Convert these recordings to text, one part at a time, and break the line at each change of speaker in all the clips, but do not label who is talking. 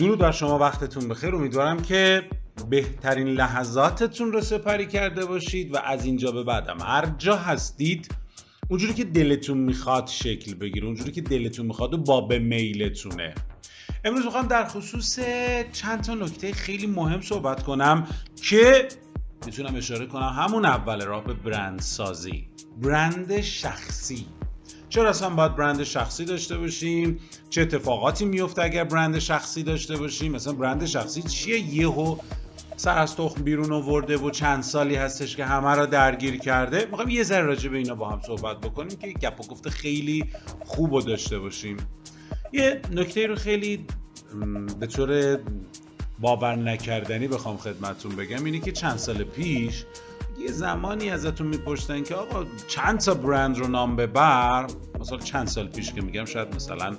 درود بر شما وقتتون بخیر. امیدوارم که بهترین لحظاتتون رو سپری کرده باشید و از اینجا به بعدم. هر جا هستید اونجوری که دلتون می‌خواد شکل بگیره اونجوری که دلتون می‌خواد و با به میلتونه. امروز می‌خوام در خصوص چند تا نکته خیلی مهم صحبت کنم که می‌تونم اشاره کنم. همون اول راه به برند سازی برند شخصی. چرا اصلا باید برند شخصی داشته باشیم؟ چه اتفاقاتی میفته اگر برند شخصی داشته باشیم؟ مثلا برند شخصی چیه؟ یهو سر از تخم بیرون آورده و چند سالی هستش که همه را درگیر کرده. می‌خوایم یه ذره راجع به اینا با هم صحبت بکنیم که گپ و گفته خیلی خوب و داشته باشیم. یه نکته رو خیلی به طور باور نکردنی بخوام خدمتون بگم. اینه که چند سال پیش یه زمانی ازتون می‌پرسن که آقا چند تا برند رو نام ببر؟ مثلا چند سال پیش که میگم شاید مثلا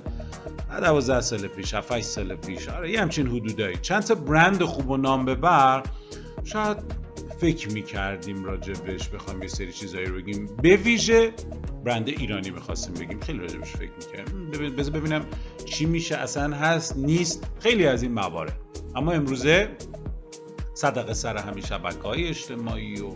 12 سال پیش 7 سال پیش آره یه همچین حدودایی. چند تا برند خوب و نام ببر شاید فکر می‌کردیم راجبش بخوام یه سری چیزایی بگیم. به ویژه برند ایرانی می‌خواستیم بگیم خیلی راجبش فکر می‌کردیم. بذار ببینم چی میشه اصلا هست نیست خیلی از این موارد. اما امروزه صدقه سر همین شبکه های اجتماعی و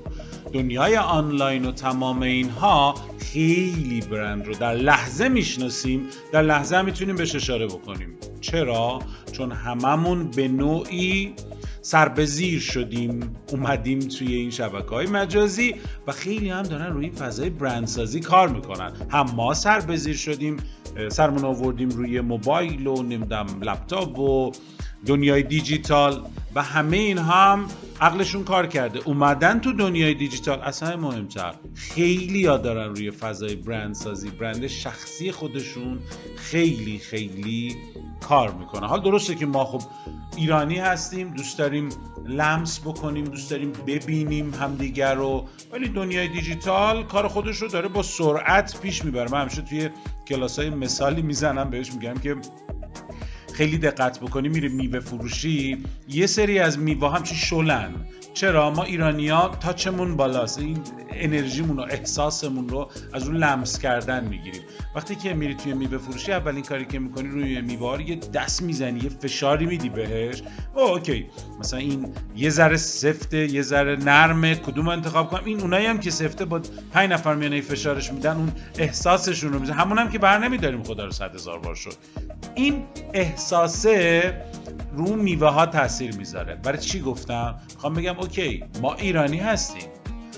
دنیای آنلاین و تمام اینها خیلی برند رو در لحظه می‌شناسیم. در لحظه می‌تونیم بهش اشاره بکنیم. چرا؟ چون هممون به نوعی سربزیر شدیم اومدیم توی این شبکه های مجازی و خیلی هم دارن روی فضای برندسازی کار می‌کنن. هم ما سربزیر شدیم سرمون آوردیم روی موبایل و نمیدم لپتاپ و دنیای دیجیتال. و همه این هم عقلشون کار کرده. اومدن تو دنیای دیجیتال اصلا مهمتر. خیلی یاد دارن روی فضای برند سازی برند شخصی خودشون خیلی خیلی کار می‌کنه. حال درسته که ما خب ایرانی هستیم دوست داریم لمس بکنیم دوست داریم ببینیم همدیگر رو ولی دنیای دیجیتال کار خودش رو داره با سرعت پیش می‌بره. من همیشه توی کلاس های مثالی می‌زنم بهش میگم که خیلی دقت بکنی میره میوه فروشی یه سری از میوه هم چی شلن. چرا؟ ما ایرانیا تاچمون بالاست. این انرژیمون و احساسمون رو از اون لمس کردن می‌گیریم. وقتی که میری توی میوه فروشی اولین کاری که می‌کنی روی میوه یه دست می‌زنی یه فشاری میدی بهش. او اوکی. مثلا این یه ذره سفته یه ذره نرمه کدوم انتخاب کنم؟ این اونایی هم که سفته با پنج نفر میانه فشارش میدن اون احساسشون رو میزن همون هم که بر نمیداریم خدا رو صد هزار بار شد. این احساسه رو میوه ها تاثیر می‌ذاره. برای چی گفتم؟ می‌خوام بگم اوکی ما ایرانی هستیم.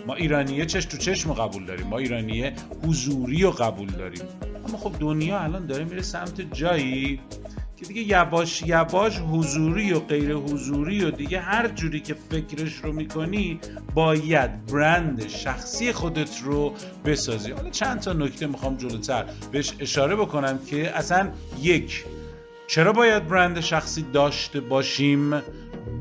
ما ایرانیه چش تو چشم قبول داریم. ما ایرانیه حضوری رو قبول داریم. اما خب دنیا الان داره میره سمت جایی که دیگه یواش یواش حضوری و غیر حضوری و دیگه هر جوری که فکرش رو می‌کنی باید برند شخصی خودت رو بسازی. حالا چند تا نکته می‌خوام جلوتر بهش اشاره بکنم که اصلا یک چرا باید برند شخصی داشته باشیم؟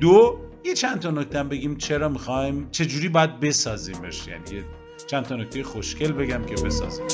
دو یه چند تا نکته بگیم چرا می‌خوایم چجوری باید بسازیمش؟ یعنی چند تا نکته خوشگل بگم که بسازیمش.